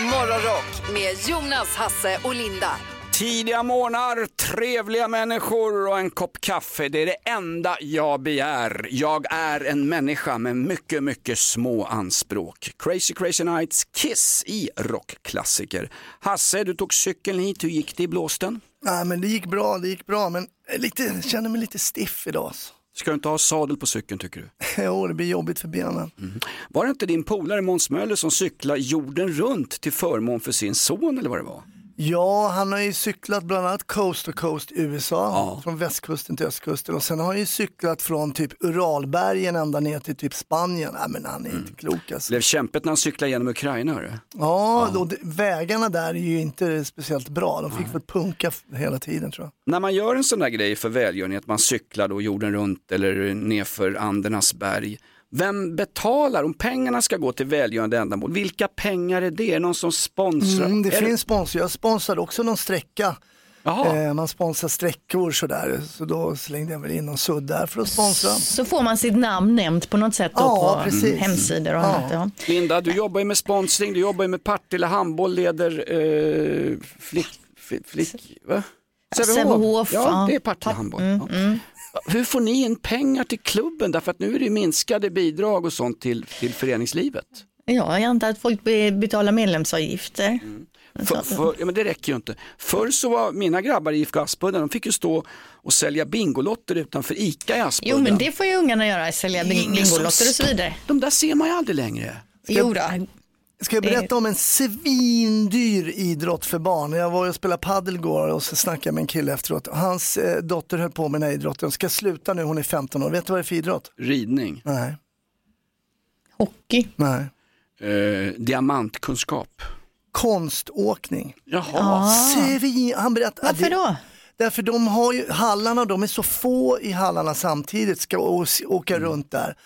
Morgonrock med Jonas, Hasse och Linda. Tidiga morgnar, trevliga människor och en kopp kaffe. Det är det enda jag begär. Jag är en människa med mycket, mycket små anspråk. Crazy Crazy Nights Kiss i rockklassiker. Hasse, du tog cykeln hit. Hur gick det i blåsten? Nej, men det gick bra, det gick bra, men jag lite, känner mig lite stiff idag. alltså. Ska du inte ha sadel på cykeln tycker du? Jo, det blir jobbigt för benen. Var det inte din polare Måns Möller som cyklade jorden runt till förmån för sin son eller vad det var? Ja, han har ju cyklat bland annat coast to coast i USA, Ja. från västkusten till östkusten och sen har han ju cyklat från typ Uralbergen ända ner till typ Spanien. Nej, men han är inte klok alltså. Blev kämpigt när han cyklade genom Ukraina hörru. Ja, Då, det- vägarna där är ju inte speciellt bra. De fick väl punka hela tiden tror jag. När man gör en sån där grej för välgörenhet, man cyklar då jorden runt eller nerför Andernas berg. Vem betalar om pengarna ska gå till välgörande ändamål? Vilka pengar är det? Är det någon som sponsrar? Mm, det Är finns sponsor. Jag sponsrade också någon sträcka. Eh, man sponsrar sträckor sådär. Så då slängde jag väl in någon sudd där för att sponsra. Så får man sitt namn nämnt på något sätt då Ja, på precis. hemsidor och Ja. annat. Ja. Linda, du jobbar ju med sponsring, du jobbar ju med Partille handboll, leder eh, flick, flick, flick, va? Sävehof, Ja, ja. det är Partille handboll. Ja. Hur får ni in pengar till klubben? Därför att nu är det minskade bidrag och sånt till, till föreningslivet. ja, jag antar att folk be- betalar medlemsavgifter. För, för, ja, men det räcker ju inte. Förr så var mina grabbar i IFK Aspudden, de fick ju stå och sälja Bingolotter utanför ICA i Aspudden. Jo, men det får ju ungarna göra, sälja bingolotter och så vidare. De där ser man ju aldrig längre. Jo då. Ska jag berätta om en svindyr idrott för barn? Jag var och spelade padel igår och så snackade jag med en kille efteråt. Hans eh, dotter höll på med den här idrotten. Ska sluta nu, hon är 15 år. Vet du vad det är för idrott? Ridning, Nej. Hockey. Nej. eh, diamantkunskap. Konståkning. Jaha. Svin, han berättade, Varför då? Därför de har ju hallarna, de är så få i hallarna samtidigt, ska åka Mm. runt där.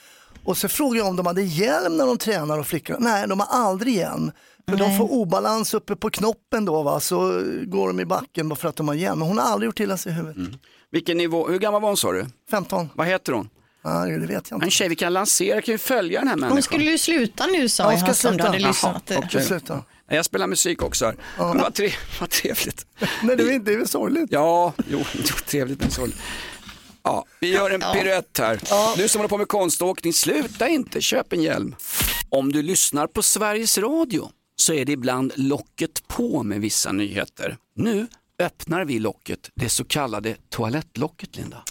Och så frågade jag om de hade hjälm när de tränar och flickorna, nej de har aldrig hjälm. För de får obalans uppe på knoppen då va, så går de i backen bara för att de har hjälm. Men hon har aldrig gjort illa sig i huvudet. Mm. Vilken nivå, hur gammal var hon sa du? 15, Vad heter hon? ja, det vet jag En inte. tjej vi kan lansera, kan ju följa den här människan. Hon skulle ju sluta nu sa Ja, jag ska Hasse, om du sluta. hade Jaha, lyssnat. Jag slutar. Nej, Jag spelar musik också här. Men vad, tre, vad trevligt. Nej det är inte- det är väl sorgligt. Ja, jo, jo trevligt men sorgligt. Ja, vi gör en piruett här. Du som håller på med konståkning, sluta inte, köp en hjälm. Om du lyssnar på Sveriges Radio så är det ibland locket på med vissa nyheter. Nu öppnar vi locket, det så kallade toalettlocket, Linda.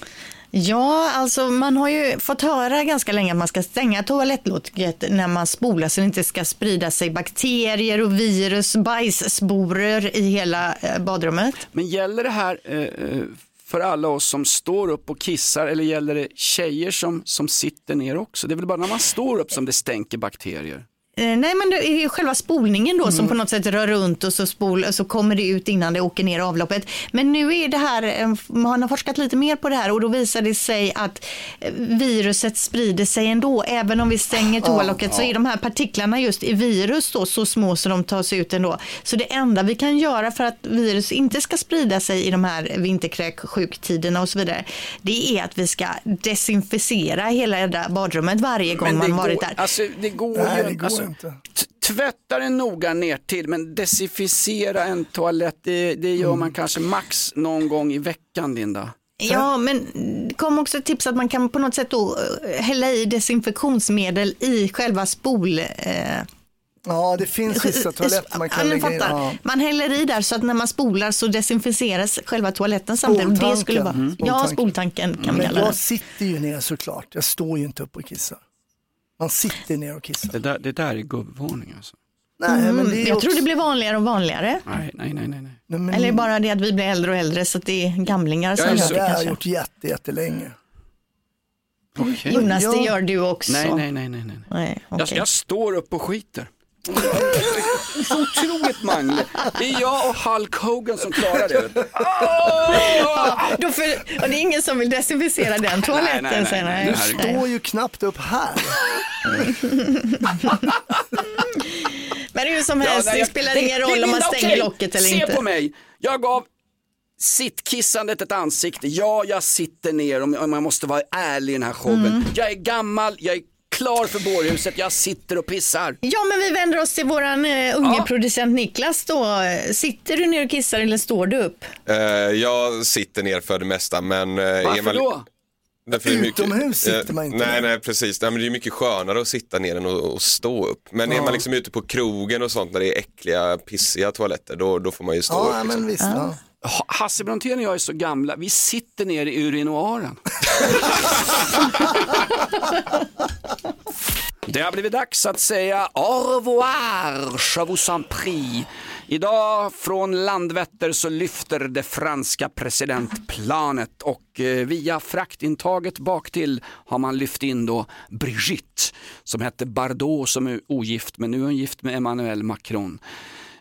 Ja, alltså man har ju fått höra ganska länge att man ska stänga toalettlocket när man spolar så det inte ska sprida sig bakterier och virus, bajssporer i hela eh, badrummet. Men gäller det här eh, eh, för alla oss som står upp och kissar eller gäller det tjejer som, som sitter ner också? Det är väl bara när man står upp som det stänker bakterier? Eh, Nej, men det är ju själva spolningen då Mm. som på något sätt rör runt och så, spol, så kommer det ut innan det åker ner i avloppet. Men nu är det här, eh, man har forskat lite mer på det här och då visar det sig att eh, viruset sprider sig ändå. Även om vi stänger toalocket så är de här partiklarna just i virus då så små så de tas ut ändå. Så det enda vi kan göra för att virus inte ska sprida sig i de här vinterkräksjuktiderna och så vidare, det är att vi ska desinficera hela badrummet varje gång man varit går, där. alltså, det går Nej, ju det går alltså, inte. Tvätta den noga ner till men desinficera en toalett, det, det gör Mm. man kanske max någon gång i veckan, Linda. Ja, men det kom också ett tips att man kan på något sätt då eh, hälla i desinfektionsmedel i själva spol... Eh, Ja det finns vissa toaletter man kan ja, lägga in. Ja. Man häller i där så att när man spolar så desinficeras själva toaletten samtidigt. Och Det skulle vara, Spoltanken. Ja, Spoltanken. kan man Men kalla det. jag sitter ju ner såklart, jag står ju inte upp och kissar. Man sitter ner och kissar. Det där, det där är gubbvarning alltså. Nej, men det är Mm, jag också... tror det blir vanligare och vanligare. Nej, nej, nej, nej. nej. Men... Eller bara det att vi blir äldre och äldre så att det är gamlingar som gör Det det har jag gjort jätte, jättelänge. Okej. Jonas, det gör du också. Nej, nej, nej, nej. nej. nej Jag, okej. jag står upp och skiter. Så otroligt manglig. Det är jag och Hulk Hogan som klarar det. Ja, då för, och det är ingen som vill desinficera den toaletten. nej, nej, nej, Du står ju knappt upp här. Men det är ju som helst, nej, det spelar det- ingen det- roll om man stänger okej, locket eller Se inte. på mig, jag gav sittkissandet ett ansikte. Ja, jag sitter ner om jag måste vara ärlig i den här showen. Mm. Jag är gammal, jag är klar för bårhuset, jag sitter och pissar. Ja, men vi vänder oss till våran uh, unge Ja. producent Niklas då. Sitter du ner och kissar eller står du upp? Eh, jag sitter ner för det mesta men... eh, är Varför man- då? Därför är Utomhus sitter eh, man inte Nej, ner. nej precis. Nej, men det är mycket skönare att sitta ner än att, att stå upp. Men är man liksom ute på krogen och sånt när det är äckliga, pissiga toaletter, då, då får man ju stå Ja, upp. Liksom. men visst. Ja. Ha- Hasse Brontén och jag är så gamla, vi sitter ner i urinoaren. Det har blivit dags att säga au revoir, je vous en prie. Idag från Landvetter så lyfter det franska presidentplanet och eh, via fraktintaget bak till har man lyft in då Brigitte som hette Bardot som är ogift men nu är hon gift med Emmanuel Macron.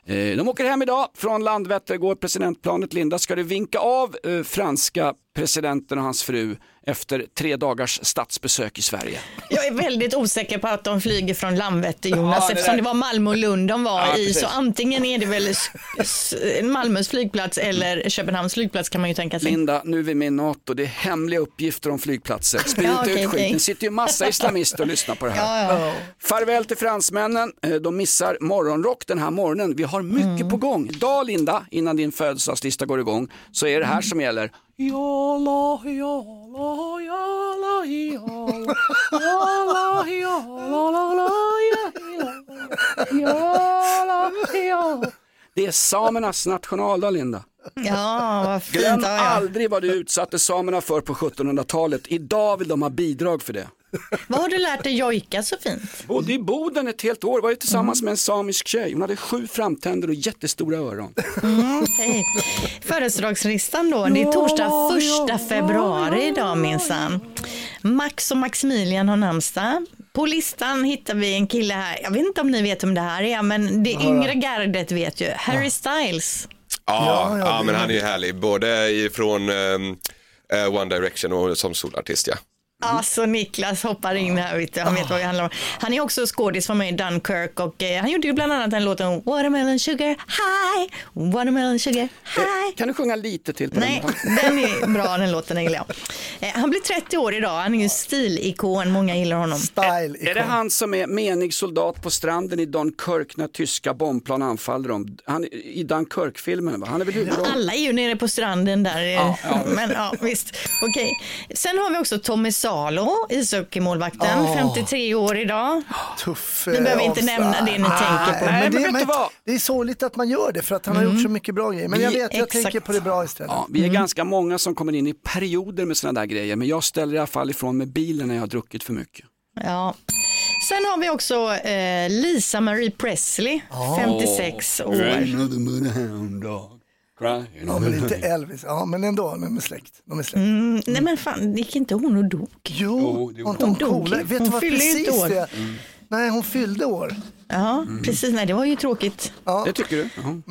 Eh, de åker hem idag, från Landvetter går presidentplanet. Linda, ska du vinka av eh, franska presidenten och hans fru efter tre dagars statsbesök i Sverige? Jag är väldigt osäker på att de flyger från Landvetter Jonas Ja, det eftersom där- det var Malmö och Lund de var Ja, i. precis. Så antingen är det väl Malmös flygplats eller Köpenhamns flygplats kan man ju tänka sig. Linda, nu är vi med i NATO, det är hemliga uppgifter om flygplatser. Sprid Ja, inte okej, ut skiten, det sitter ju massa islamister och lyssnar på det här. Ja, ja. Farväl till fransmännen, Eh, de missar morgonrock den här morgonen. Vi har mycket Mm. på gång. Idag Linda, innan din födelsedagslista går igång, så är det här som gäller. Jala, jala, jala, jala, jala, jala, jala, jala. Det är samernas nationaldag Linda. ja vad fint. Glöm aldrig vad du utsatte samerna för på 1700-talet. Idag vill de ha bidrag för det. Vad har du lärt dig jojka så fint? Bodde i Boden ett helt år, var ju tillsammans med en samisk tjej. Hon hade sju framtänder och jättestora öron. Hej. Födelsedagslistan då, det är torsdag 1 februari idag minsann. Max och Maximilian har namnsdag. På listan hittar vi en kille här, jag vet inte om ni vet om det här är, men det yngre gardet vet ju, Harry Styles. Ja, Ja, ja, ja, men han är ju härlig. Både ifrån um, One Direction och som solartist ja. Alltså Niklas hoppar in här, vet du. han vet vad det handlar om. Han är också skådis för mig i Dunkirk och eh, han gjorde ju bland annat den låten Watermelon sugar high, watermelon sugar high. Kan du sjunga lite till på Nej, den? den är bra den låten gillar jag. Eh, Han blir 30 år idag, han är ju en stilikon, många gillar honom. Style Är det han som är menig soldat på stranden i Dunkirk när tyska bombplan anfaller dem? Han, I Dunkirk-filmen, va? han är väl? Alla är ju nere på stranden där. eh, Ja, ja. Men ja, visst. Okej. Sen har vi också Tommy Salo, ishockeymålvakten, Ja. 53 år idag. tuff Vi behöver eh, inte avstamp. nämna det ni tänker på. Nej, men det, vet men, vad? det är sorgligt att man gör det för att han har gjort så mycket bra grejer. Men jag vet, jag Exakt. tänker på det bra istället. Ja, vi är ganska många som kommer in i perioder med sådana där grejer, men jag ställer i alla fall ifrån med bilen när jag har druckit för mycket. Ja. Sen har vi också eh, Lisa Marie Presley, 56 år. Ja, men inte Elvis. Ja, men ändå, de är släkt. De är släkt. Mm, nej men fan, gick inte hon och dog? Jo, det hon, hon, hon. Hon dog. Vet Hon du vad fyllde precis ett år. det Nej, hon fyllde år. Ja, precis. Nej, det var ju tråkigt. Det tycker du? Jaha.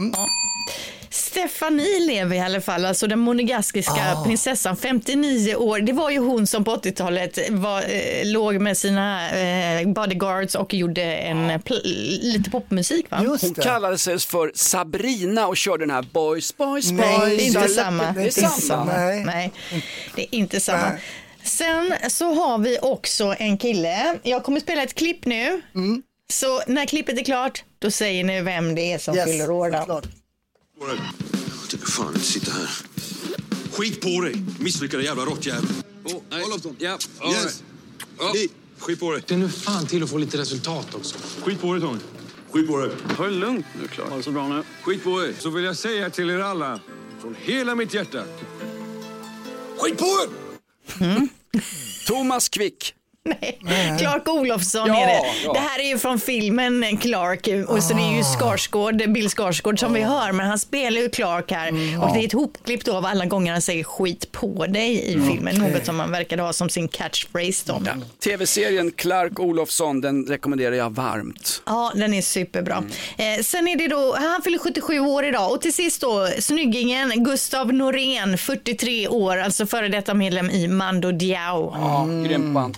Stefanie lever i alla fall, alltså den monegaskiska prinsessan, 59 år. Det var ju hon som på 80-talet var, eh, låg med sina eh, bodyguards och gjorde en pl- lite popmusik. Va? Just Hon det. kallade sig för Sabrina och körde den här Boys, Boys, Nej, Boys. det är inte samma. det är inte samma. samma. Nej. Nej, det är inte samma. Nej. Sen så har vi också en kille. Jag kommer spela ett klipp nu. Så när klippet är klart, då säger ni vem det är som Yes, fyller år. Jag tänker fan inte sitta här. Skit på dig, misslyckade jävla råttjävel. Oh, Olofsson. Ja. Yes. Ni. Skit på dig. Det är nu fan till att få lite resultat också. Skit på dig, Tony. Skit på dig. Ta det lugnt nu, Clark. Ha det så bra nu. Skit på dig. Så vill jag säga till er alla, från hela mitt hjärta. Skit på er! Thomas Quick. Nej, Clark Olofsson Ja, är det. ja. Det här är ju från filmen Clark och så det är ju Skarsgård, Bill Skarsgård som vi hör men han spelar ju Clark här och det är ett hopklipp då av alla gånger han säger skit på dig i filmen. Något som man verkade ha som sin catchphrase då. Ja. TV-serien Clark Olofsson, den rekommenderar jag varmt. den är superbra. Eh, sen är det då, han fyller 77 år idag och till sist då snyggingen Gustav Norén, 43 år, alltså före detta medlem i Mando Diao. Ja, grymt band.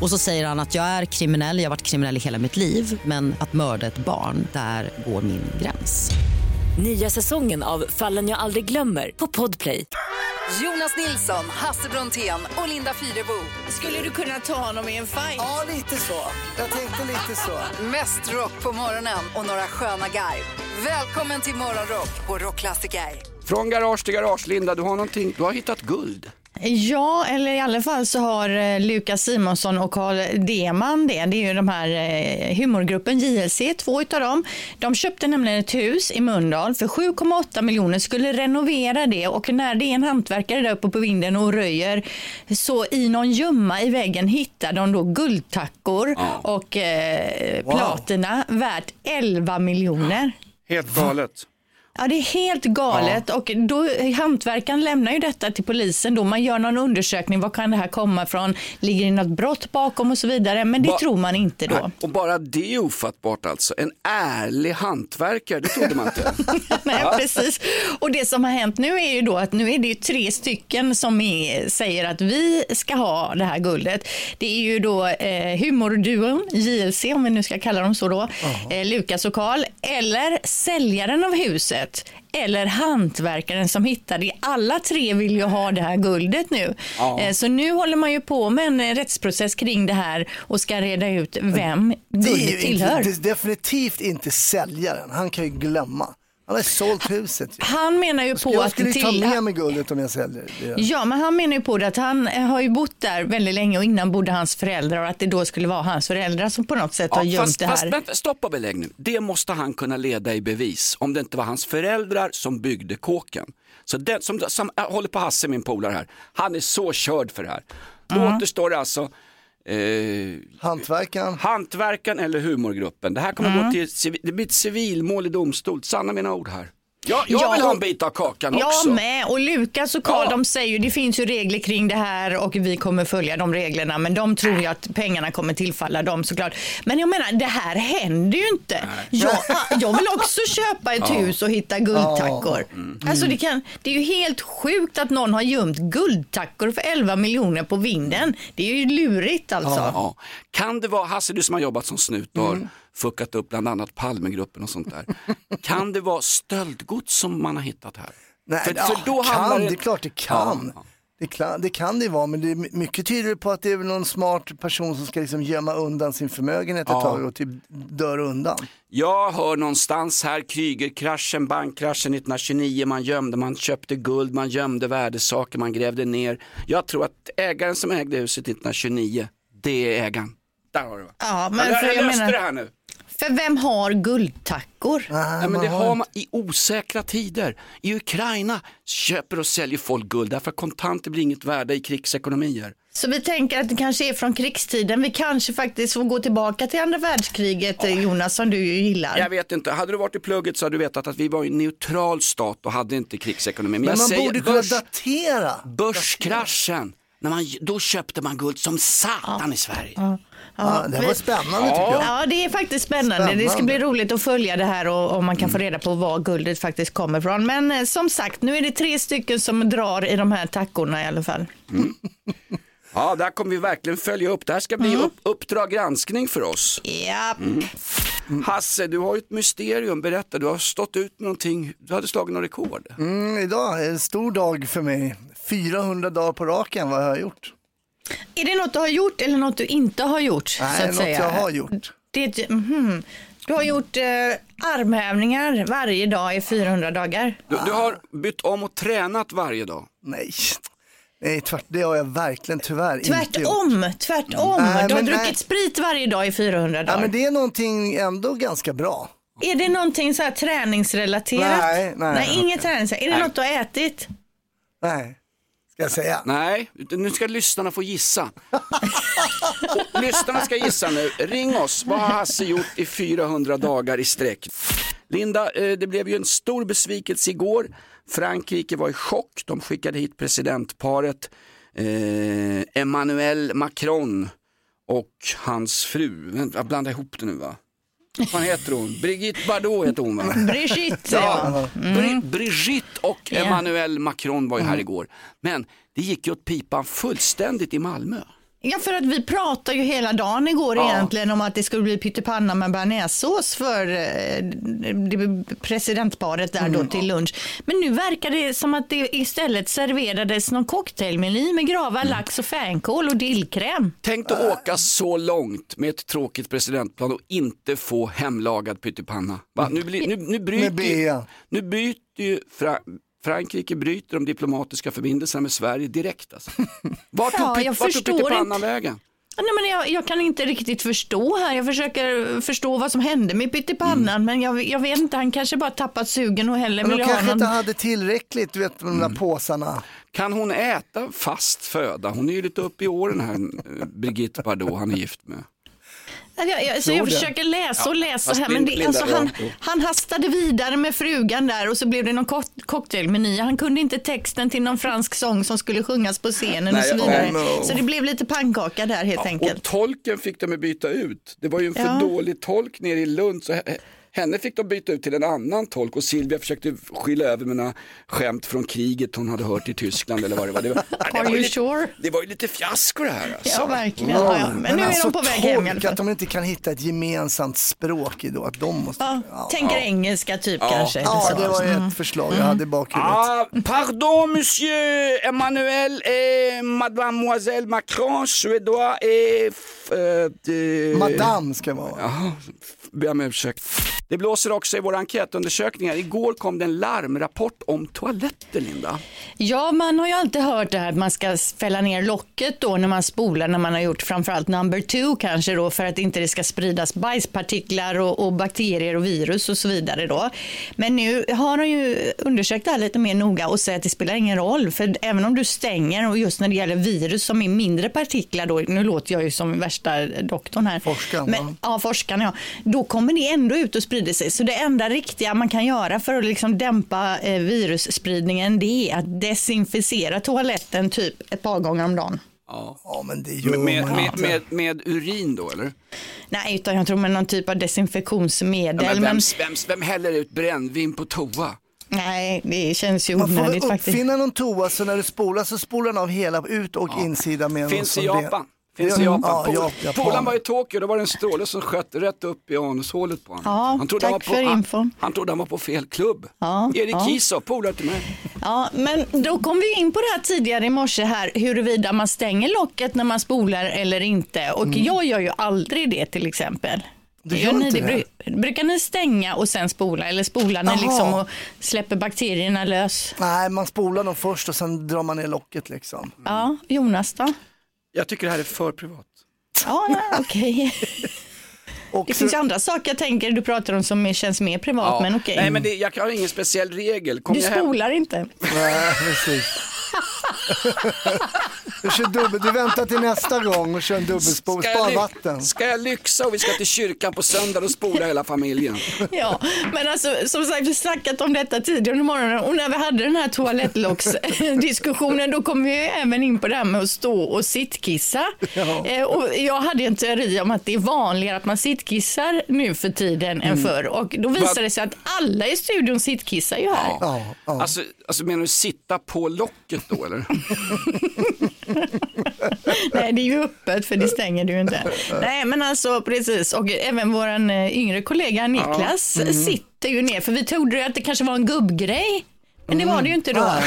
Och så säger han att jag är kriminell, jag har varit kriminell i hela mitt liv men att mörda ett barn, där går min gräns. Nya säsongen av Fallen jag aldrig glömmer på Podplay. Jonas Nilsson, Hasse Brontén och Linda Fyrebo. Skulle du kunna ta honom i en fight? Ja, lite så. Jag tänkte lite så. Mest rock på morgonen och några sköna garv. Välkommen till Morgonrock på Rockklassiker. Från garage till garage, Linda, du har någonting, du har hittat guld. Ja, eller i alla fall så har eh, Lukas Simonsson och Carl Deman det. Det är ju de här eh, humorgruppen JLC, två utav dem. De köpte nämligen ett hus i Mölndal för 7,8 miljoner, skulle renovera det och när det är en hantverkare där uppe på vinden och röjer så i någon gömma i väggen hittar de då guldtackor och eh, Wow. platina värt 11 miljoner. Helt galet. Ja, det är helt galet och då, hantverkaren lämnar ju detta till polisen då. Man gör någon undersökning, var kan det här komma ifrån? Ligger det något brott bakom och så vidare? Men det Ba- tror man inte då. Nej, och bara det är ofattbart alltså. En ärlig hantverkare, det trodde man inte. Nej, precis. Och det som har hänt nu är ju då att nu är det ju tre stycken som är, säger att vi ska ha det här guldet. Det är ju då eh, humorduon, JLC om vi nu ska kalla dem så då, eh, Lukas och Karl, eller säljaren av huset eller hantverkaren som hittade det. Alla tre vill ju ha det här guldet nu. Ja. Eh, Så nu håller man ju på med en eh, rättsprocess kring det här och ska reda ut vem guldet tillhör. det är definitivt inte säljaren. Han kan ju glömma. Han har sålt huset. ju. Han menar ju på jag att skulle ju ta med mig guldet om jag säljer det. Ja, men han menar ju på det att han eh, har ju bott där väldigt länge och innan bodde hans föräldrar och att det då skulle vara hans föräldrar som på något sätt har gömt fast, det här. fast vänta, stopp och belägg nu. Det måste han kunna leda i bevis om det inte var hans föräldrar som byggde kåken. Så den som, som jag håller på Hasse, min polare här, han är så körd för det här. Då Mm. återstår det alltså eh, Hantverkaren. hantverkaren eller humorgruppen. Det här kommer Mm. gå till, det blir ett civilmål i domstol. Sanna mina ord här. Ja, jag Ja, vill ha en bit av kakan Jag också. med och Lukas och Karl Ja. de säger ju det finns ju regler kring det här och vi kommer följa de reglerna men de tror ju att pengarna kommer tillfalla dem såklart. Men jag menar det här händer ju inte. Jag, jag vill också köpa ett Ja. hus och hitta guldtackor. Mm. Alltså det, kan, det är ju helt sjukt att någon har gömt guldtackor för 11 miljoner på vinden. Det är ju lurigt alltså. Ja. Kan det vara, Hasse du som har jobbat som snut och Mm. Fuckat upp bland annat Palmegruppen och sånt där. kan det vara stöldgods som man har hittat här? Nej, för, ja, för då kan, handlar det är klart det kan. Det, kan det kan det vara, men det är my- mycket tyder på att det är någon smart person som ska liksom gömma undan sin förmögenhet ett Ja. tag och typ dör undan. Jag hör någonstans här Krügerkraschen, bankkraschen 1929, man gömde, man köpte guld, man gömde värdesaker, man grävde ner. Jag tror att ägaren som ägde huset 1929, det är ägaren. Där har du det. Ja, men jag jag löste menar- det här nu. För vem har guldtackor? Nej, men det har man i osäkra tider. I Ukraina köper och säljer folk guld därför att kontanter blir inget värde i krigsekonomier. Så vi tänker att det kanske är från krigstiden. Vi kanske faktiskt får gå tillbaka till andra världskriget, eh, Jonas, som du ju gillar. Jag vet inte, hade du varit i plugget så hade du vetat att vi var en neutral stat och hade inte krigsekonomi. Men jag man säger, borde kunna börs, datera. börskraschen, när man, då köpte man guld som satan i Sverige. Ja. Ja, det var spännande tycker jag. Ja, det är faktiskt spännande. Det ska Spännande. bli roligt att följa det här och, och man kan få reda på var guldet faktiskt kommer ifrån. Men eh, som sagt, nu är det tre stycken som drar i de här tackorna i alla fall. Ja, där kommer vi verkligen följa upp. Det här ska bli upp, Uppdrag granskning för oss. Ja. Hasse, du har ju ett mysterium. Berätta, du har stått ut med någonting. Du hade slagit någon rekord. Mm, idag är en stor dag för mig. 400 dagar på raken, vad har jag gjort? Är det något du har gjort eller något du inte har gjort? Nej, så att något säga? jag har gjort. Det, mhm. Du har gjort eh, armhävningar varje dag i 400 dagar. Du, du har bytt om och tränat varje dag. Nej, nej tvärt, det har jag verkligen tyvärr inte gjort. Tvärtom, tvärtom. Nej, du har druckit nej. sprit varje dag i 400 dagar. Ja, men det är någonting ändå ganska bra. Är det någonting så här träningsrelaterat? Nej, nej, inget okej. träningsrelaterat. Är det Nej. något du har ätit? Nej, ska jag säga. Nej, nu ska lyssnarna få gissa. Lyssnarna ska gissa nu. Ring oss. Vad har Hasse gjort i 400 dagar i sträck? Linda, eh, det blev ju en stor besvikelse igår. Frankrike var i chock. De skickade hit presidentparet eh, Emmanuel Macron och hans fru. Jag blandar ihop det nu va? vad heter hon? Brigitte Bardot heter hon va? Brigitte, ja. Mm. Bri- Brigitte och. Emmanuel Macron var ju här Mm. igår. Men det gick ju åt pipan fullständigt i Malmö. Ja, för att vi pratade ju hela dagen igår Ja. egentligen om att det skulle bli pyttipanna med bearnaisesås för eh, presidentparet där då till lunch. Men nu verkar det som att det istället serverades någon cocktailmeny med gravad lax och fänkål och dillkräm. Tänk att åka så långt med ett tråkigt presidentplan och inte få hemlagad pyttipanna. Va? Nu, blir- nu, nu, bryter, nu byter ju Fra Frankrike bryter de diplomatiska förbindelserna med Sverige direkt. Alltså. Vart tog, Ja, vart tog pyttipannan vägen? Ja, Nej, men jag, jag kan inte riktigt förstå här. Jag försöker förstå vad som hände med pyttipannan, men jag, jag vet inte, han kanske bara tappat sugen och de ville ha kanske någon... inte hade tillräckligt, du vet de där påsarna. Kan hon äta fast föda? Hon är ju lite upp i åren här, Brigitte Bardot, han är gift med. Jag, jag, så jag försöker läsa och läsa här, men det, alltså, han, han hastade vidare med frugan där och så blev det någon cock- cocktailmeny. Han kunde inte texten till någon fransk sång som skulle sjungas på scenen och så vidare. oh no. Så det blev lite pannkaka där helt enkelt. Och tolken fick de byta ut. Det var ju en för dålig tolk nere i Lund. Så henne fick de byta ut till en annan tolk och Silvia försökte skylla över mina skämt från kriget hon hade hört i Tyskland eller vad det var. Det var, ja, det Are var, ju, you lite, sure? det var ju lite fiasko det här. Alltså. Ja, verkligen. Ja, ja. Men nu är alltså, de på väg hem tolk, att de inte kan hitta ett gemensamt språk i då, att de måste... Ja, tänker engelska typ kanske. Ja, det var Mm. ett förslag jag hade i bakhuvudet. Ah, pardon monsieur Emmanuel et mademoiselle Macron, suédois eh, de- Madame ska vara. Jaha, ber om ursäkt. Det blåser också i våra enkätundersökningar. Igår kom det en larmrapport om toaletter, Linda. Ja, man har ju alltid hört det här att man ska fälla ner locket då när man spolar när man har gjort framförallt number two kanske då för att inte det ska spridas bajspartiklar och, och bakterier och virus och så vidare då. Men nu har de ju undersökt det här lite mer noga och säger att det spelar ingen roll för även om du stänger och just när det gäller virus som är mindre partiklar då, nu låter jag ju som värsta doktorn här. Forskaren, Men, ja, forskarna ja. Då kommer det ändå ut och sprider sig. Så det enda riktiga man kan göra för att liksom dämpa eh, virusspridningen det är att desinficera toaletten typ ett par gånger om dagen. Ja. Ja, men det gör Med, med, man med, inte. med, med urin då, eller? Nej, utan jag tror med någon typ av desinfektionsmedel. Ja, men men, vem, vem, vem häller ut brännvin på toa? nej, det känns ju Man får onödigt faktiskt. uppfinna någon toa så när du spolar så spolar den av hela ut och insida med någon Finns i Japan. det- Finns Det i Japan. Ja, Pol- Japan. Polaren var i Tokyo, då var det en stråle som sköt rätt upp i anushålet på honom. Ja, han trodde tack han var på, för infon. han trodde han var på fel klubb. Ja, Erik ja. Kiso, polare till mig. Ja, men då kom vi in på det här tidigare i morse här huruvida man stänger locket när man spolar eller inte. Och jag gör ju aldrig det till exempel. Du Gör gör ni det? Bru- Brukar ni stänga och sen spola eller spolar ni liksom och släpper bakterierna lös? Nej, man spolar dem först och sen drar man ner locket liksom. Ja, Jonas då? Jag tycker det här är för privat. Ja, nej, okej. Och Det finns ju andra saker jag tänker du pratar om som känns mer privat, men okej. Nej, men det, jag har ingen speciell regel. Kom Du jag hem- spolar inte. Nej, precis. Du, kör dubbel, du väntar till nästa gång och kör en dubbelspol, ly- vatten. ska jag lyxa och vi ska till kyrkan på söndag och spola hela familjen? Ja, men alltså som sagt vi snackat om detta tidigare under morgonen och när vi hade den här toalettlocksdiskussionen då kom vi även in på det här med att stå och sittkissa. Eh, och jag hade en teori om att det är vanligare att man sittkissar nu för tiden än förr och då visade det sig att alla i studion sittkissar ju här. Ja, ja. Alltså, alltså menar du sitta på locket då eller? Nej, det är ju öppet för det stänger du inte. Nej, men alltså precis. Och även vår yngre kollega Niklas Mm. sitter ju ner. För vi trodde ju att det kanske var en gubbgrej. Men det var det ju inte då. Nej.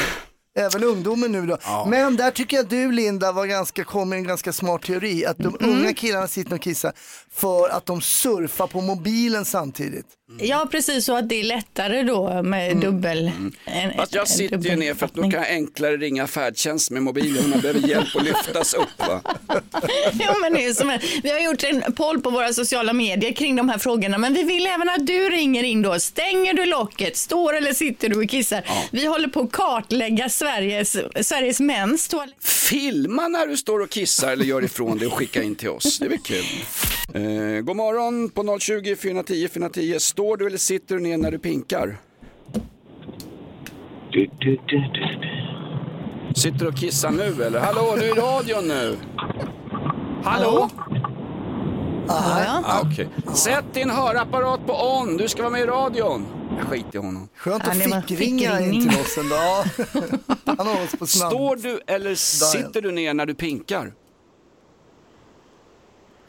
Även ungdomen nu då. Men där tycker jag du Linda var ganska, kom med en ganska smart teori. Att de Mm. unga killarna sitter och kissar för att de surfar på mobilen samtidigt. Ja, precis. Så att det är lättare då med dubbel... En, Fast jag sitter ju ner för att då kan jag enklare ringa färdtjänst med mobilen om man behöver hjälp att lyftas upp. Va? Ja, men det är som vi har gjort en poll på våra sociala medier kring de här frågorna, men vi vill även att du ringer in då. Stänger du locket? Står eller sitter du och kissar? Vi håller på att kartlägga Sveriges, Sveriges mäns toalett. Filma när du står och kissar eller gör ifrån dig och skicka in till oss. Det väl kul. Eh, god morgon på 020 410 410. Står du eller sitter du ner när du pinkar? Sitter du och kissar nu eller? Hallå, du är i radion nu. Hallå? Ah, okej. Sätt din hörapparat på on, du ska vara med i radion. Skit i honom. Skönt Ja, att var fickringa in till oss en dag. Han har oss på snabb. Står du eller sitter du ner när du pinkar?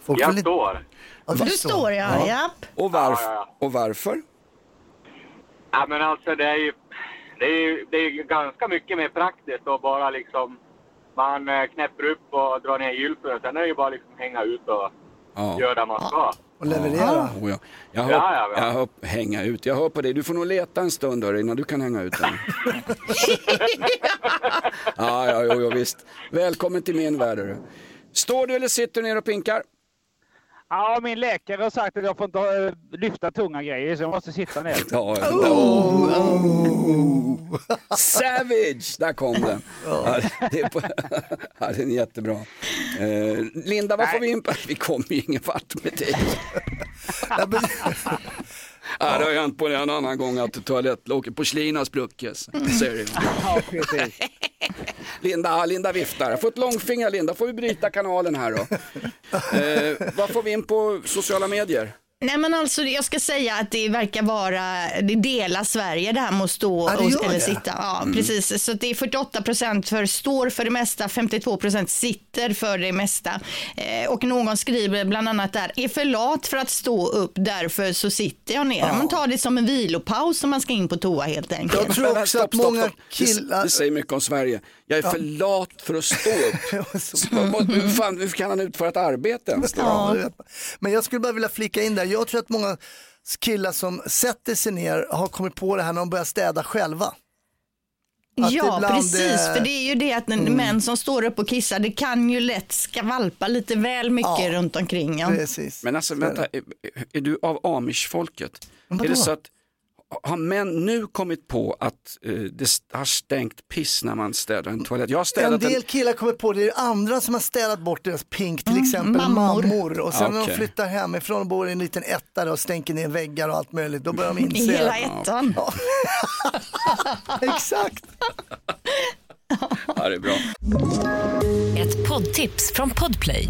Folk Jag vill står. Ja, Du står ja, japp. Och, varf- Ja, ja, och varför? Ja, men alltså det är ju, det är ju det är ju ganska mycket mer praktiskt att bara liksom man eh, knäpper upp och drar ner gylfen. Sen är det ju bara liksom hänga ut och Ja. göra det man ska. Och leverera. Oh, ja. Jag hör, Ja, ja, ja. Jag hör, hänga ut. Jag hör på dig. Du får nog leta en stund hörru, innan du kan hänga ut den. ja, ja, jo, jo, visst. Välkommen till min värld. Står du eller sitter du ner och pinkar? Ja, min läkare har sagt att jag får inte eh, lyfta tunga grejer så jag måste sitta ner. Ja, ja. Oh. Savage! Där kom den. Ja, det, är på, ja, den är jättebra. Eh, Linda, vad får vi in på? Vi kommer ju ingen vart med dig. Ja, det har hänt på en annan gång att toalettlocket, porslin har spruckit. Ja, precis. Linda, Linda viftar. Jag får ett långfinger Linda, får vi bryta kanalen här då. Eh, vad får vi in på sociala medier? Nej men alltså jag ska säga att det verkar vara, det delar Sverige det här med att stå Ja, och, eller det. sitta. Ja precis, så det är 48 procent för står för det mesta, 52 procent sitter för det mesta. Eh, och någon skriver bland annat där, är för lat för att stå upp, därför så sitter jag ner. Man tar det som en vilopaus om man ska in på toa helt enkelt. Jag tror också att många killar... Det, det säger mycket om Sverige. Jag är för lat för att stå upp. Så, vad- hur, fan, hur kan han utföra ett arbete ens? Ja. Men jag skulle bara vilja flika in där. Jag tror att många killar som sätter sig ner har kommit på det här när de börjar städa själva. Att Ja, precis. eh, För det är ju det att en män som står upp och kissar, det kan ju lätt skvalpa lite väl mycket Ja, runt omkring. Ja. Precis. Men alltså vänta, är, är du av amish-folket? Är det så att har män nu kommit på att eh, det har stängt piss när man städar en toalett? Jag har En städat del en... killar kommer på det, det är andra som har städat bort deras pink, till exempel mammor. mammor. Och sen när Okej. de flyttar hemifrån och bor i en liten etta och stänker ner väggar och allt möjligt, då börjar de I inse. hela att- ettan. Ja. Exakt. Ja, det är bra. Ett poddtips från Podplay.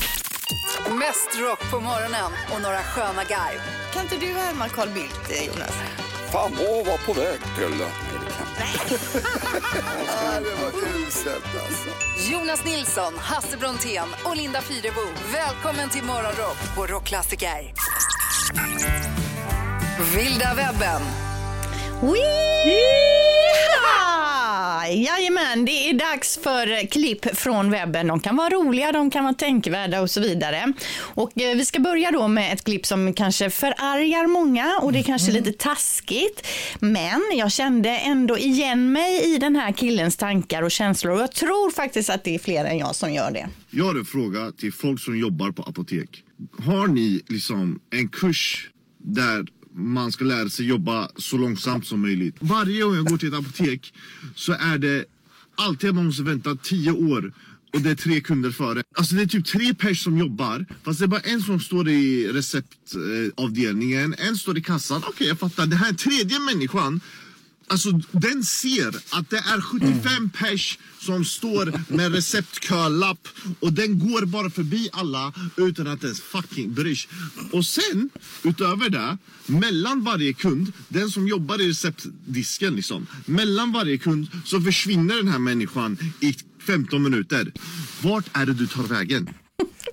Mest rock på morgonen och några sköna garv. Kan inte du härma Carl Bildt, eh, Jonas? Fan, vad var på väg till... Nej, det var uselt alltså. Jonas Nilsson, Hasse Brontén och Linda Fyrebo. Välkommen till Morgonrock på Rockklassiker. Vilda webben. Jajamän, det är dags för klipp från webben. De kan vara roliga, de kan vara tänkvärda och så vidare. Och eh, vi ska börja då med ett klipp som kanske förargar många och det är kanske lite taskigt. Men jag kände ändå igen mig i den här killens tankar och känslor och jag tror faktiskt att det är fler än jag som gör det. Jag har en fråga till folk som jobbar på apotek. Har ni liksom en kurs där man ska lära sig jobba så långsamt som möjligt? Varje gång jag går till ett apotek så är det alltid att man måste vänta tio år och det är tre kunder före. Alltså det är typ tre pers som jobbar fast det är bara en som står i receptavdelningen, eh, en står i kassan. Okej jag fattar, det här är tredje människan Alltså den ser att det är 75 pers som står med receptkölapp och den går bara förbi alla utan att ens fucking bryr sig. Och sen, utöver det, mellan varje kund, den som jobbar i receptdisken liksom, mellan varje kund så försvinner den här människan i 15 minuter. Vart är det du tar vägen?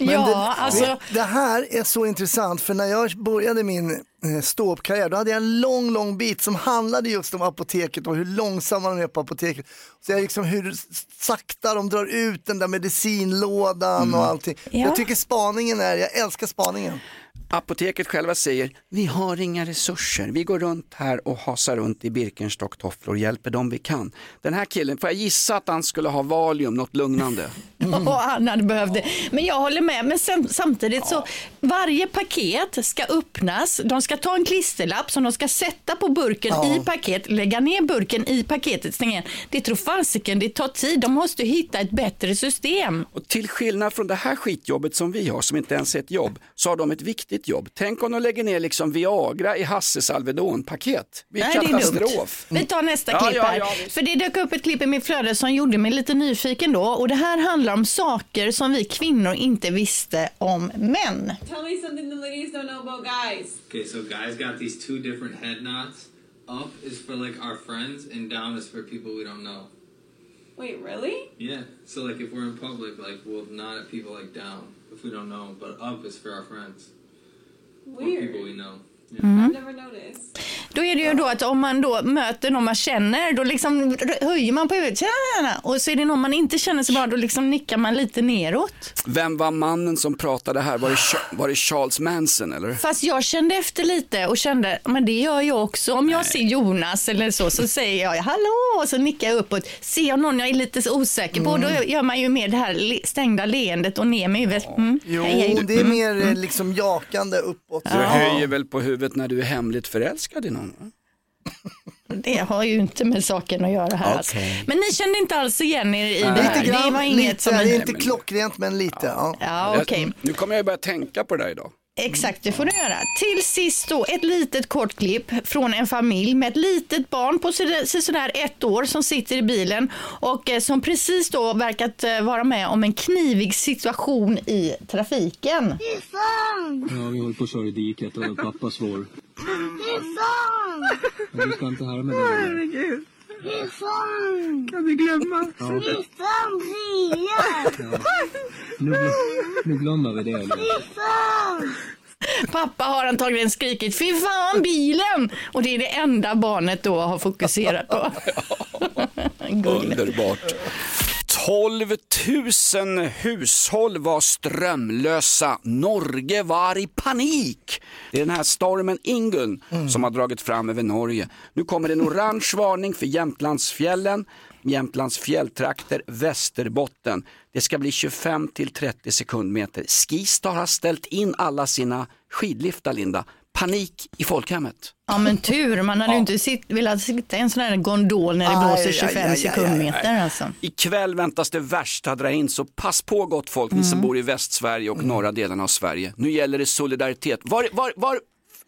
Men ja, det, alltså. det, här är så intressant för när jag började min eh, ståuppkarriär då hade jag en lång, lång bit som handlade just om apoteket och hur långsamma de är på apoteket. Så jag liksom hur sakta de drar ut den där medicinlådan och allting. Ja. Jag tycker spaningen är, jag älskar spaningen. Apoteket själva säger, vi har inga resurser, vi går runt här och hasar runt i Birkenstock-tofflor och hjälper dem vi kan. Den här killen, får jag gissa att han skulle ha Valium, något lugnande? Och han hade behövt det. Men jag håller med. Men sen, samtidigt så varje paket ska öppnas. De ska ta en klisterlapp som de ska sätta på burken Ja. i paket, lägga ner burken i paketet, stänga igen. Det tror fasiken det tar tid. De måste hitta ett bättre system. Och till skillnad från det här skitjobbet som vi har, som inte ens är ett jobb, så har de ett viktigt jobb. Tänk om de lägger ner liksom Viagra i Hasses det är dumt. katastrof. Vi tar nästa Ja, klipp ja, här. ja, För det dök upp ett klipp i mitt flöde som gjorde mig lite nyfiken då. Och det här handlar om saker som vi kvinnor inte visste om män. Tell me something the ladies don't know about guys. Okay, so guys got these two different head knots. Up is for like our friends, and down is for people we don't know. Wait, really? Yeah, so like if we're in public, like we'll nod at people like down if we don't know, but up is for our friends Weird. people we know. Noticed. Då är det ju då att om man då möter någon man känner, då liksom höjer man på huvudet. Tjena! Och så är det någon man inte känner så bra, då liksom nickar man lite neråt. Vem var mannen som pratade här? Var det, var det Charles Manson eller? Fast jag kände efter lite och kände, men det gör jag också. Om jag ser Jonas eller så, så säger jag hallå och så nickar jag uppåt. Ser jag någon jag är lite så osäker på, då gör man ju mer det här stängda leendet och ner med huvudet. Mm. Jo, hej, hej. det är mer eh, liksom jakande uppåt. Du höjer väl på huvudet när du är hemligt förälskad i någon? va? Det har ju inte med saken att göra här. Alltså. Okej. Men ni kände inte alls igen er i det här? Lite grann, det var inget lite, som... det är inte klockrent men lite. Ja, Ja, okej. Nu kommer jag börja tänka på det där idag. Exakt, det får du göra. Till sist då, ett litet kort klipp från en familj med ett litet barn på sådär ett år som sitter i bilen och eh, som precis då verkat eh, vara med om en knivig situation i trafiken. Ja, vi håller på att köra i diket och pappa svor. Men du ska inte härma det. Herregud. Kan du glömma? Ja. Ja. Nu, nu glömmer vi det. Eller? Pappa har antagligen skrikit fy fan bilen och det är det enda barnet då har fokuserat på. Underbart. 12 000 hushåll var strömlösa. Norge var i panik. Det är den här stormen Ingun som har dragit fram över Norge. Nu kommer en orange varning för Jämtlandsfjällen, Jämtlands fjälltrakter, Västerbotten. Det ska bli 25 till 30 sekundmeter. Skistar har ställt in alla sina skidliftar, Linda. Panik i folkhemmet. Ja men tur, man hade ju inte sitt, velat sitta i en sån här gondol när det Aj, blåser aj, 25 aj, aj, aj, sekundmeter alltså. Ikväll väntas det värsta dra in så pass på gott folk ni som bor i Västsverige och norra delarna av Sverige. Nu gäller det solidaritet. Var, var, var,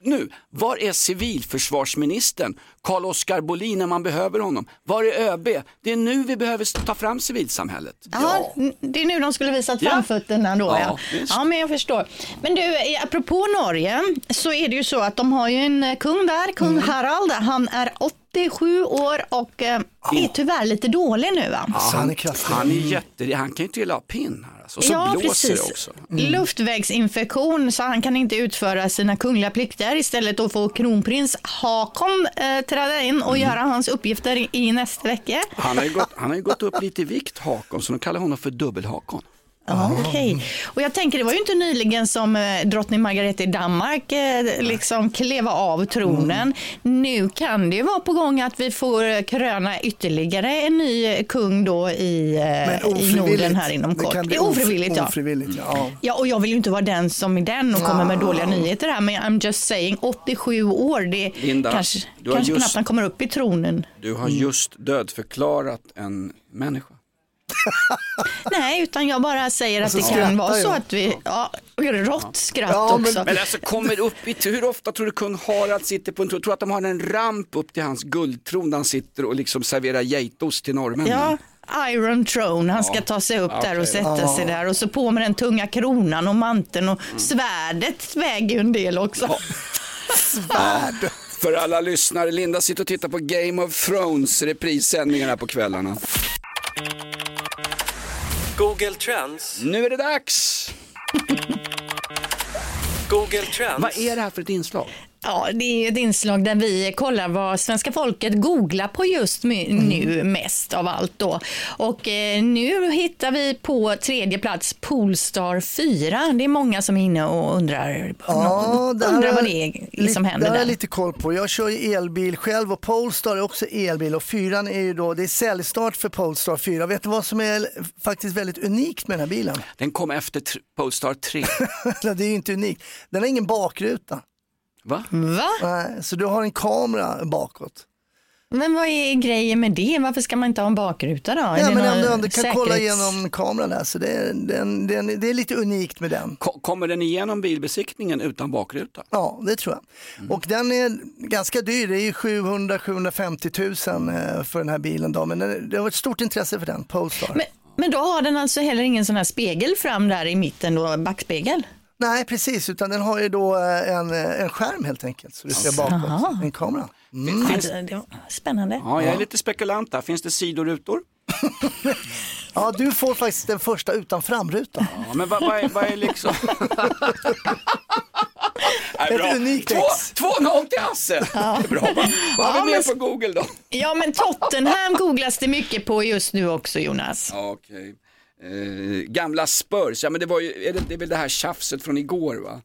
nu, var är civilförsvarsministern? Carl-Oskar Bolin när man behöver honom. Var är ÖB? Det är nu vi behöver ta fram civilsamhället. Jaha, n- det är nu de skulle visat Ja. framfötterna då ja. Ja, Ja, men jag förstår. Men du, apropå Norge så är det ju så att de har ju en eh, kung där, kung Mm. Harald. Han är 87 år och eh, är tyvärr lite dålig nu va? Ja, han, han är jätte, han kan ju trilla av pinn alltså. Och så ja, blåser precis. det också. Mm. Luftvägsinfektion så han kan inte utföra sina kungliga plikter. Istället då får kronprins Hakon eh, träda in och Mm. göra hans uppgifter i, i nästa vecka. Han har, ju gått, han har ju gått upp lite i vikt, Hakon, så de kallar honom för dubbel-Hakon. Ja, okej. Och jag tänker, det var ju inte nyligen som eh, drottning Margrethe i Danmark eh, liksom klev av tronen. Nu kan det ju vara på gång att vi får eh, kröna ytterligare en ny kung då i, eh, i Norden här inom Det kort. kan Det bli är ofrivilligt, ja. ofrivilligt ja. Ja, och jag vill ju inte vara den som är den och kommer med dåliga nyheter här, men I'm just saying, 87 år, det Linda, kanske, kanske just- knappt han kommer upp i tronen. Du har just dödförklarat en människa. Nej, utan jag bara säger att Och så det kan vara så att vi, ja, rått skratt Ja, men, också. men alltså kommer upp i, hur ofta tror du kung Harald sitter på en tron? Tror du att de har en ramp upp till hans guldtron där han sitter och liksom serverar geitost till norrmännen? Ja, Iron Throne, han ska Ja. ta sig upp där och sätta Ja. sig där och så på med den tunga kronan och manteln och Mm. svärdet väger ju en del också. Svärd! För alla lyssnare, Linda sitter och tittar på Game of Thrones reprissändningarna på kvällarna. Google Trends. Nu är det dags! Google Trends. Vad är det här för ett inslag? Ja, det är ett inslag där vi kollar vad svenska folket googlar på just my- nu mest av allt då. Och eh, nu hittar vi på tredje plats Polestar 4. Det är många som är inne och undrar, Ja, undrar vad det är lite- som händer Det har där. jag lite koll på. Jag kör ju elbil själv och Polestar är också elbil och fyran är ju då, det är säljstart för Polestar 4. Vet du vad som är faktiskt väldigt unikt med den här bilen? Den kom efter Polestar 3. det är ju inte unikt. Den har ingen bakruta. Va? Va? Nej, så du har en kamera bakåt. Men vad är grejen med det? Varför ska man inte ha en bakruta då? Ja, men ändå, du kan kolla säkerhets- igenom kameran där, så det är, den, den, det är lite unikt med den. Ko- Kommer den igenom bilbesiktningen utan bakruta? Ja, det tror jag. Och den är ganska dyr, det är ju 700-750 000 eh, för den här bilen. Då. Men den- det har varit ett stort intresse för den, Polestar. Men, men då har den alltså heller ingen sån här spegel fram där i mitten då, backspegel? Nej, precis, utan den har ju då eh, en, eh, en skärm helt enkelt, så du ser bakåt, en kamera. Mm. Ja, det- det var Spännande. Ja, jag är lite spekulant där. Finns det sidorutor? Ja, du får faktiskt den första utan framruta. Ja, men vad, vad, är, vad är liksom... Nej, Ett bra. unikt Två- ex. 2-0 till Hasse. Ja. Bra. Vad, vad har Ja, vi mer men- på Google då? Ja, men Tottenham googlas det mycket på just nu också, Jonas. Ja, okej. Eh, gamla Spurs, ja men det var ju, är det, det är väl det här tjafset från igår va?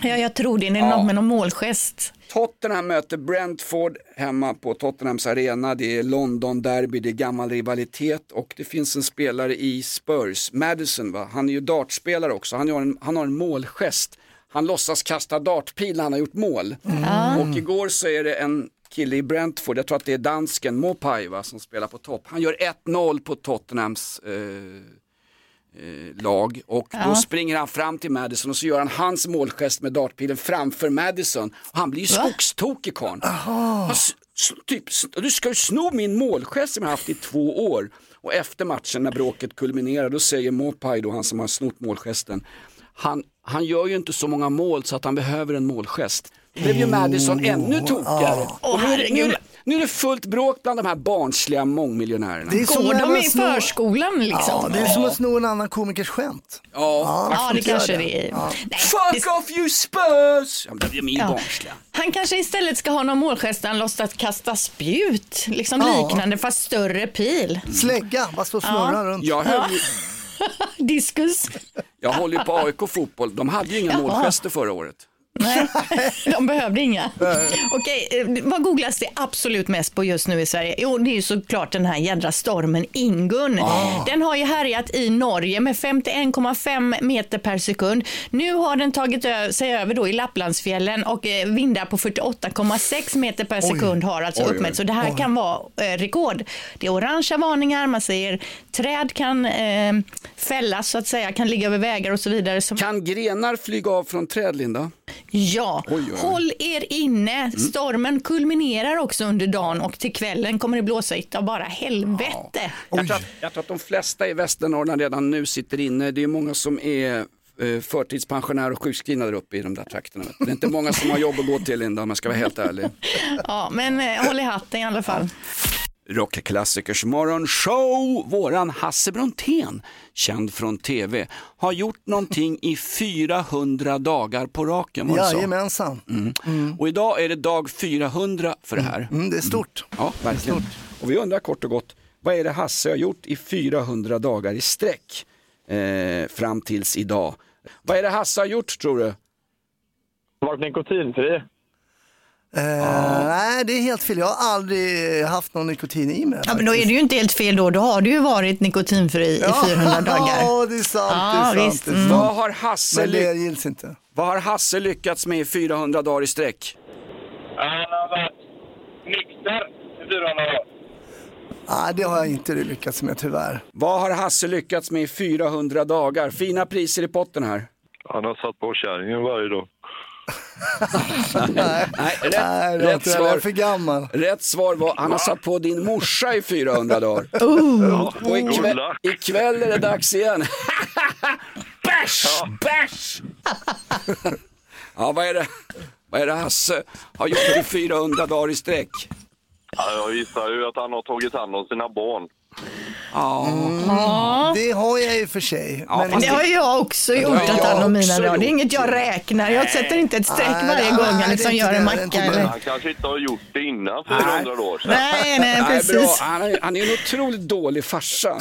Ja, jag tror det. Det är Ja. något med någon målgest. Tottenham möter Brentford hemma på Tottenhams arena. Det är London derby, det är gammal rivalitet och det finns en spelare i Spurs, Madison va? Han är ju dartspelare också, han har en, han har en målgest. Han låtsas kasta dartpil när han har gjort mål. Och igår så är det en kille i Brentford, jag tror att det är dansken Mopai va, som spelar på topp. Han gör 1-0 på Tottenhams eh, eh, lag och då Ja. springer han fram till Madison och så gör han hans målgest med dartpilen framför Madison. Och han blir ju skogstokig karln. Typ, du ska ju sno min målgest som jag haft i två år. Och efter matchen när bråket kulminerar då säger Mopai då, han som har snott målgesten, han, han gör ju inte så många mål så att han behöver en målgest. Då blev ju Madison ännu tokigare. Nu, nu, herregud. det, nu är det fullt bråk bland de här barnsliga mångmiljonärerna. Det är som Går när de man i snor- förskolan liksom? Ja, det är som att sno en annan komikers skämt. Ja, Ja, det kanske det. det är. Ja. Nej, Fuck off you Spurs! Ja, men det är min Ja. barnsliga. Han kanske istället ska ha någon målgest där han låtsas kasta spjut, liksom Ja. liknande fast större pil. Slägga, bara stå och snurra runt. Jag, höll ju, Diskus. jag håller ju på AIK fotboll, de hade ju inga målgester förra året. Nej, de behövde inga. Okej, eh, vad googlas det absolut mest på just nu i Sverige? Jo, det är ju såklart den här jädra stormen Ingun. Den har ju härjat i Norge med 51,5 meter per sekund. Nu har den tagit sig över då i Lapplandsfjällen och eh, vindar på 48,6 meter per sekund har alltså Oj, oj. uppmätts. Så det här kan vara eh, rekord. Det är orangea varningar, man säger träd kan eh, fällas så att säga, kan ligga över vägar och så vidare. Kan grenar flyga av från träd, Linda? Ja, Oj, oj, håll er inne. Stormen kulminerar också under dagen och till kvällen kommer det blåsa utav bara helvete. Jag tror, att, jag tror att de flesta i Västernorrland redan nu sitter inne. Det är många som är eh, förtidspensionärer och sjukskrivna där uppe i de där trakterna. Det är inte många som har jobb att gå till Linda om jag ska vara helt ärlig. Ja, men eh, håll i hatten i alla fall. Rockklassikers morgonshow. Våran Hasse Brontén, känd från tv, har gjort någonting i 400 dagar på raken. Var det så? Jajamensan. Mm. Och idag är det dag 400 för det här. Mm, det är stort. Ja, verkligen. Och vi undrar kort och gott, vad är det Hasse har gjort i 400 dagar i sträck eh, fram tills idag? Vad är det Hasse har gjort tror du? Varit nikotinfri. Eh, Nej, det är helt fel. Jag har aldrig haft någon nikotin i mig. Ja, men då är det ju inte helt fel då. Då har du ju varit nikotinfri i 400 dagar. Ja, det är sant. Ja, det är sant, det är Mm. sant. Vad har Hasse, Men det gills inte. vad har Hasse lyckats med i 400 dagar i sträck? Han har varit nykter i 400 dagar. Nej, det har jag inte lyckats med tyvärr. Vad har Hasse lyckats med i 400 dagar? Fina priser i potten här. Han har satt på kärringen varje dag. Nej, rätt, Nej, rätt, är svar, för gammal. rätt svar var han har satt på din morsa i 400 dagar. Och ikväll, ikväll är det dags igen. Bärs! Bärs! Ja, vad är det? Vad är det Hasse har gjort i 400 dagar i sträck? Ja, jag gissar ju att han har tagit hand om sina barn. Ja. Ja. Det har jag ju för sig. Ja, men Det har jag också gjort, ta av mina dagar. Det är inget jag räknar. Jag sätter inte ett streck Nej, varje nej, gång jag liksom gör en macka. Han kanske inte har gjort det innan för 100 år sedan. Nej, nej, precis. Han, är, han är en otroligt dålig farsa.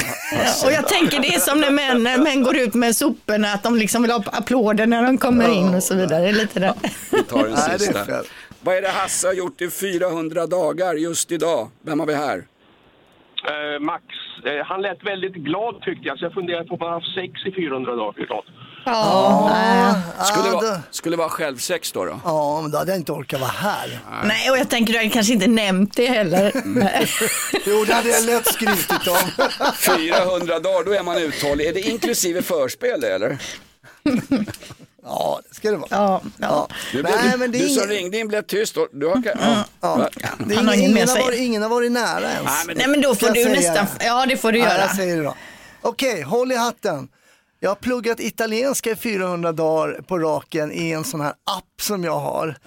Och jag tänker det är som när män, när män går ut med soporna, att de liksom vill ha applåder när de kommer in och så vidare. Det är Lite där. Vi tar den Nej, det är sista. fel. Vad är det Hasse har gjort i 400 dagar just idag? Vem har vi här? Eh, Max, eh, han lät väldigt glad tyckte jag, så jag funderade på om han haft sex i 400 dagar idag. Ja. Skulle Ja, vara, skulle vara självsex då? då? Ja, men då hade jag inte orkat vara här. Nej, och jag tänker du har kanske inte nämnt det heller. Nej. Jo, det hade jag lätt skrutit om. 400 dagar, då är man uthållig. Är det inklusive förspel eller? Ja, det ska det vara. Ja, ja. Du, blev, Nej, men det är du som ingen- ringde in blev tyst. Du har, ja. Ja. Va? Det är Han har ingen, ingen har sig. varit, ingen har varit nära ens. Nej, men Nej, men då får du nästan... Ja, det får du Ja, göra. jag säger det då. Okej, håll i hatten. Jag har pluggat italienska i 400 dagar på raken i en sån här app som jag har.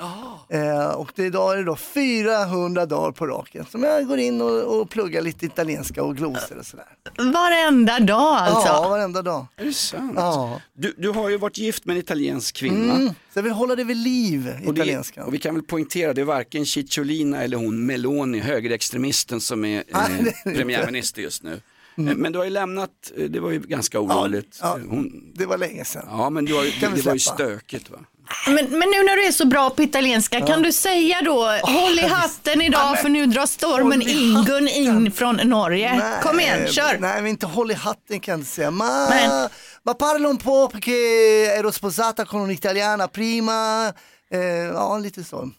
Eh, och det, idag är det då 400 dagar på raken som jag går in och, och pluggar lite italienska och glosor och sådär. Varenda dag alltså. Ja, varenda dag. Är det sant? Ja. Du, du har ju varit gift med en italiensk kvinna. Mm. Så jag vill hålla det vid liv, Och, det, italienskan. och vi kan väl poängtera, det är varken Cicciolina eller hon Meloni, högerextremisten som är Nej, eh, inte. premiärminister just nu. Eh, Men du har ju lämnat, eh, det var ju ganska oroligt. ja. Eh, Hon, Det var länge sedan. ja men du har, vi det var ju stökigt va? Men, men nu när du är så bra på italienska, kan du säga då, håll i hatten idag för nu drar stormen Ingun in från Norge. Nej, Kom igen, kör. Nej, men inte håll i hatten kan inte säga. Ma, Men- ma parlo un po' perché ero sposata con un'italiana prima. Eh, ja, lite så.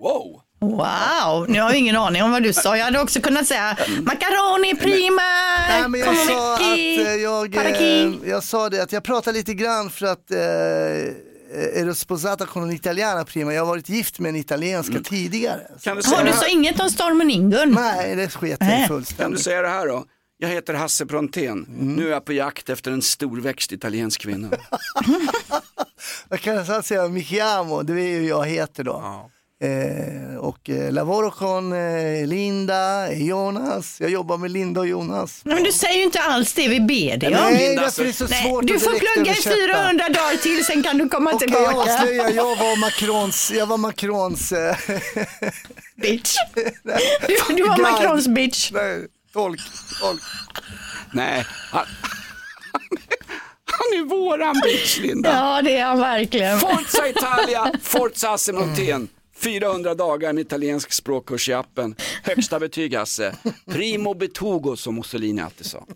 Wow! Wow, nu har jag ingen aning om vad du sa. Jag hade också kunnat säga macaroni prima, Nej, men jag sa att eh, jag, eh, jag sa det att jag pratar lite grann för att eh, ero sposata con un'italiana prima. Jag har varit gift med en italienska tidigare. Kan du Har du här, inget om stormen Ingun? Nej, det sket jag i Nej. kan du fullständigt. säga det här då? Jag heter Hasse Brontén. Mm. Nu är jag på jakt efter en storväxt italiensk kvinna. Jag kan så säga mi chiamo, det är ju jag heter då. Eh, och eh, lavoro con eh, Linda, Jonas. Jag jobbar med Linda och Jonas. Nej, men du säger ju inte alls det vi ber dig om. Nej, Linda, därför är det så Nej, svårt du att får direkt plugga i översätta. 400 dagar till, sen kan du komma Okej, jag tillbaka. avslöjar, jag var Macrons, jag var Macrons eh, Bitch. Du, du var guide. Macrons bitch. Nej, tolk, tolk. Nej, han, han är våran bitch Linda. Ja, det är han verkligen. Forza Italia, Forza Hasse Brontén. 400 dagar med italiensk språkkurs i appen. Högsta betyg Hasse. Primo betugo som Mussolini alltid sa.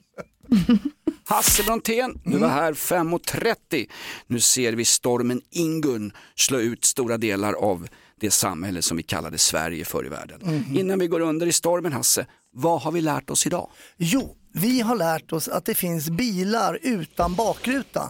Hasse Brontén, du var här 5.30. Nu ser vi stormen Ingun slå ut stora delar av det samhälle som vi kallade Sverige förr i världen. Innan vi går under i stormen Hasse, vad har vi lärt oss idag? Jo, vi har lärt oss att det finns bilar utan bakruta.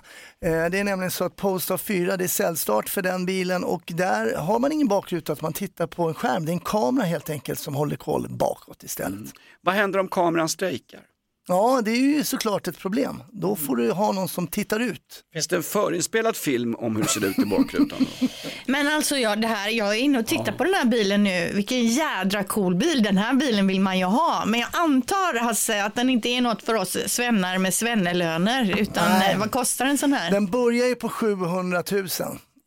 Eh, det är nämligen så att Polestar 4, det är säljstart för den bilen och där har man ingen bakruta att man tittar på en skärm. Det är en kamera helt enkelt som håller koll bakåt istället. Mm. Vad händer om kameran strejkar? Ja, det är ju såklart ett problem. Då får du ha någon som tittar ut. Finns det en förinspelad film om hur det ser ut i bakrutan? Då? Men alltså jag, det här, jag är inne och tittar på den här bilen nu. Vilken jädra cool bil. Den här bilen vill man ju ha. Men jag antar Hasse att den inte är något för oss svennar med svennelöner. Utan Nej. eh, vad kostar en sån här? Den börjar ju på 700 000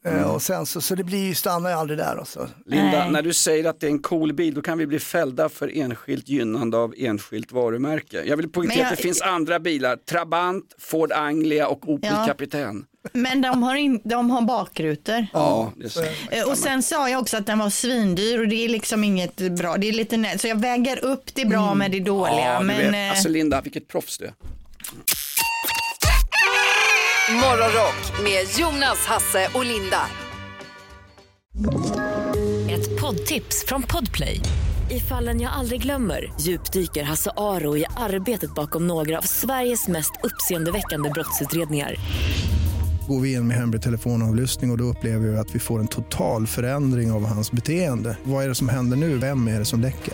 eh, och sen så, så det blir ju, stannar ju aldrig där. Och så. Linda, Nej. när du säger att det är en cool bil, då kan vi bli fällda för enskilt gynnande av enskilt varumärke. Jag vill poängtera jag- att det finns andra bilar, Trabant, Ford Anglia och Opel Ja. Kapitän. Men de har, in, de har bakrutor. Ja, det är så. Eh, Och sen sa jag också att den var svindyr och det är liksom inget bra. Det är lite nä- så jag väger upp det bra med det dåliga. Ja, men, vet. eh, Alltså Linda, vilket proffs du är. Morgonrock med Jonas, Hasse och Linda. Ett poddtips från Podplay. I fallen jag aldrig glömmer djupdyker Hasse Aro i arbetet bakom några av Sveriges mest uppseendeväckande brottsutredningar. Går vi in med hemlig telefonavlyssning och, och då upplever vi att vi får en total förändring av hans beteende. Vad är det som händer nu? Vem är det som läcker?